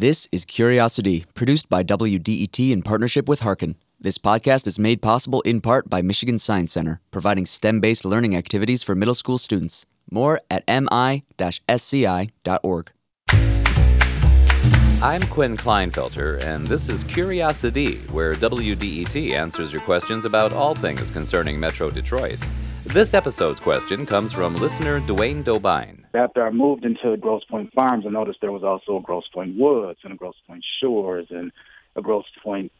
This is Curiosity, produced by WDET in partnership with Hearken. This podcast is made possible in part by Michigan Science Center, providing STEM based learning activities for middle school students. More at mi sci.org. I'm Quinn Klinefelter, and this is Curiosity, where WDET answers your questions about all things concerning Metro Detroit. This episode's question comes from listener Dwayne Dobine. After I moved into Grosse Pointe Farms, I noticed there was also a Grosse Pointe Woods and a Grosse Pointe Shores and a Grosse Pointe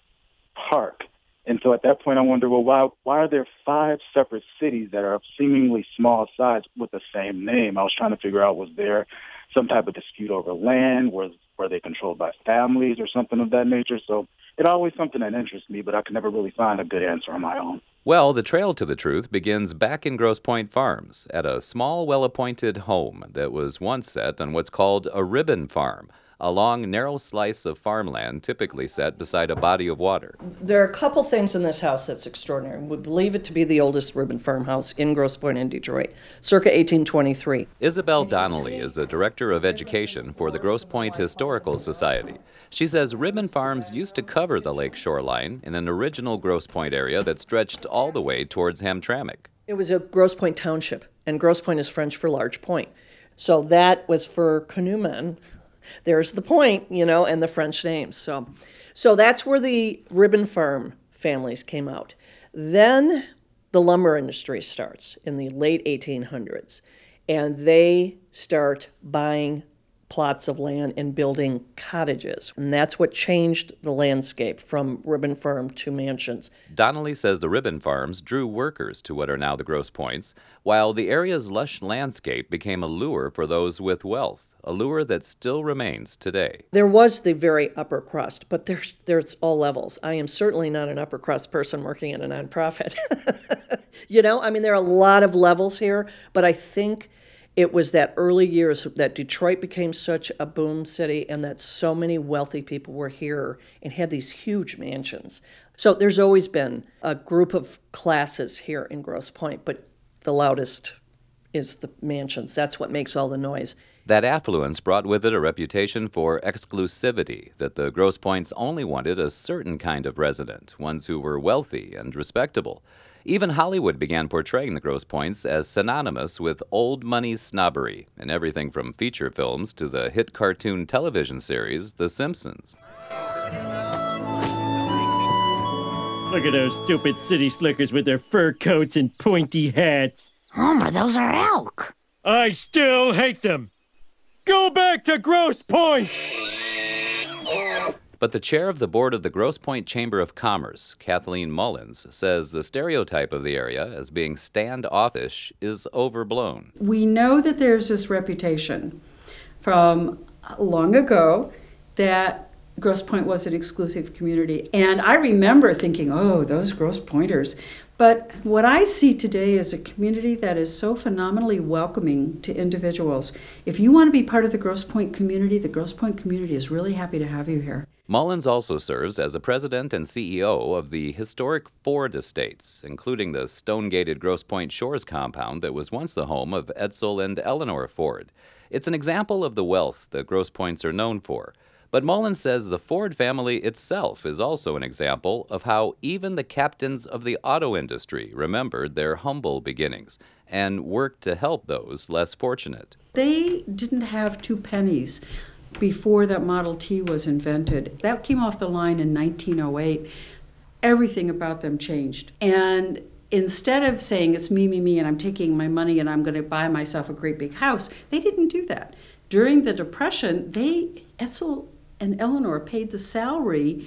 Park. And so at that point, I wondered, well, why why are there five separate cities that are of seemingly small size with the same name? I was trying to figure out, was there some type of dispute over land? Was were they controlled by families or something of that nature? So it's always something that interests me, but I could never really find a good answer on my own. Well, the trail to the truth begins back in Grosse Pointe Farms at a small, well appointed home that was once set on what's called a ribbon farm, a long, narrow slice of farmland typically set beside a body of water. There are a couple things in this house that's extraordinary. We believe it to be the oldest ribbon farmhouse in Grosse Pointe in Detroit, circa 1823. Isabel Donnelly is the Director of Education for the Grosse Pointe Historical Society. She says ribbon farms used to cover the lake shoreline in an original Grosse Pointe area that stretched all the way towards Hamtramck. It was a Grosse Pointe township, and Grosse Pointe is French for large point. So that was for canoemen there's the point, you know, and the French names. So, so that's where the ribbon farm families came out. Then the lumber industry starts in the late 1800s, and they start buying plots of land and building cottages. And that's what changed the landscape from ribbon farm to mansions. Donnelly says the ribbon farms drew workers to what are now the Grosse Pointes, while the area's lush landscape became a lure for those with wealth a lure that still remains today. There was the very upper crust, but there's there's all levels. I am certainly not an upper crust person working in a nonprofit. you know, I mean there are a lot of levels here, but I think it was that early years that Detroit became such a boom city and that so many wealthy people were here and had these huge mansions. So there's always been a group of classes here in Grosse Pointe, but the loudest is the mansions. That's what makes all the noise. That affluence brought with it a reputation for exclusivity, that the Grosse Pointes only wanted a certain kind of resident, ones who were wealthy and respectable. Even Hollywood began portraying the Grosse Pointes as synonymous with old money snobbery in everything from feature films to the hit cartoon television series The Simpsons. Look at those stupid city slickers with their fur coats and pointy hats. Homer, those are elk. I still hate them. Go back to Grosse Pointe! But the chair of the board of the Grosse Pointe Chamber of Commerce, Kathleen Mullins, says the stereotype of the area as being standoffish is overblown. We know that there's this reputation from long ago that Grosse Pointe was an exclusive community. And I remember thinking, oh, those Grosse Pointers. But what I see today is a community that is so phenomenally welcoming to individuals. If you want to be part of the Grosse Pointe community, the Grosse Pointe community is really happy to have you here. Mullins also serves as a president and CEO of the historic Ford Estates, including the stone gated Grosse Pointe Shores compound that was once the home of Edsel and Eleanor Ford. It's an example of the wealth that Grosse Pointes are known for. But Mullins says the Ford family itself is also an example of how even the captains of the auto industry remembered their humble beginnings and worked to help those less fortunate. They didn't have two pennies before that Model T was invented. That came off the line in 1908. Everything about them changed. And instead of saying it's me, me, me, and I'm taking my money and I'm going to buy myself a great big house, they didn't do that. During the Depression, they Edsel and Eleanor paid the salary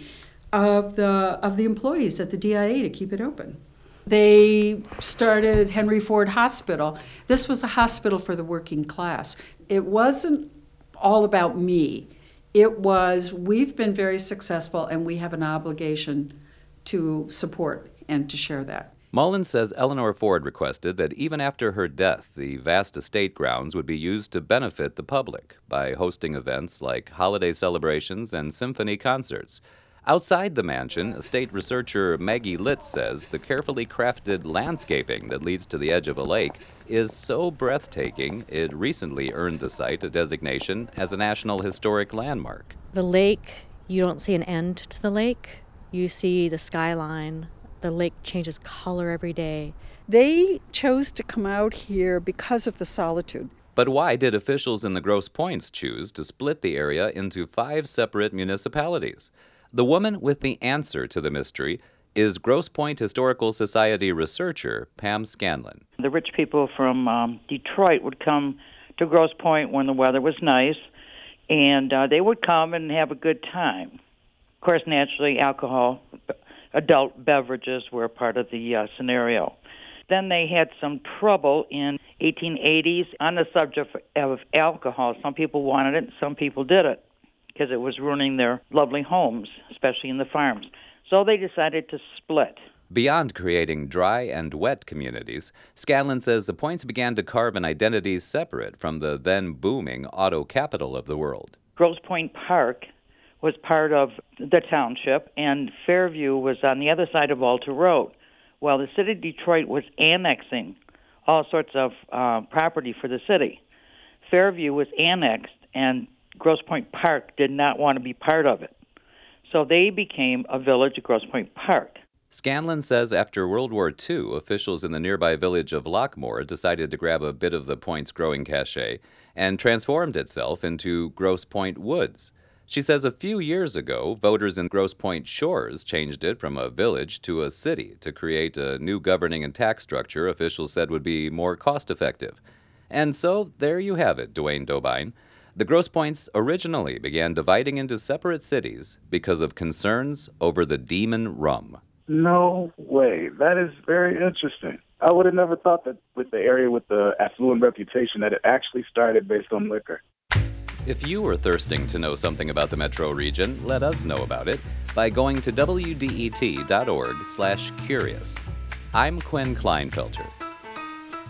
of the of the employees at the DIA to keep it open. They started Henry Ford Hospital. This was a hospital for the working class. It wasn't all about me. It was we've been very successful and we have an obligation to support and to share that. Mullins says Eleanor Ford requested that even after her death, the vast estate grounds would be used to benefit the public by hosting events like holiday celebrations and symphony concerts. Outside the mansion, estate researcher Maggie Litz says the carefully crafted landscaping that leads to the edge of a lake is so breathtaking it recently earned the site a designation as a National Historic Landmark. The lake, you don't see an end to the lake. You see the skyline. The lake changes color every day. They chose to come out here because of the solitude. But why did officials in the Grosse Pointes choose to split the area into five separate municipalities? The woman with the answer to the mystery is Grosse Pointe Historical Society researcher Pam Scanlon. The rich people from um, Detroit would come to Grosse Pointe when the weather was nice, and uh, they would come and have a good time. Of course, naturally, alcohol, adult beverages were part of the uh, scenario. Then they had some trouble in 1880s on the subject of alcohol. Some people wanted it, some people did it because it was ruining their lovely homes, especially in the farms. So they decided to split. Beyond creating dry and wet communities, Scanlon says the points began to carve an identity separate from the then booming auto capital of the world. Grosse Pointe Park was part of the township, and Fairview was on the other side of Alter Road. Well, the city of Detroit was annexing all sorts of uh, property for the city. Fairview was annexed, and Grosse Pointe Park did not want to be part of it. So they became a village of Grosse Pointe Park. Scanlon says after World War II, officials in the nearby village of Lochmoor decided to grab a bit of the point's growing cachet and transformed itself into Grosse Pointe Woods. She says a few years ago, voters in Grosse Pointe Shores changed it from a village to a city to create a new governing and tax structure officials said would be more cost effective. And so there you have it, Dwayne Dobine. The Grosse Pointes originally began dividing into separate cities because of concerns over the demon rum. No way. That is very interesting. I would have never thought that with the area with the affluent reputation that it actually started based on liquor. If you are thirsting to know something about the metro region, let us know about it by going to wdet.org/curious. I'm Quinn Klinefelter.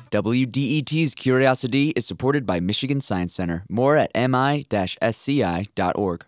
WDET's Curiosity is supported by Michigan Science Center. More at mi-sci.org.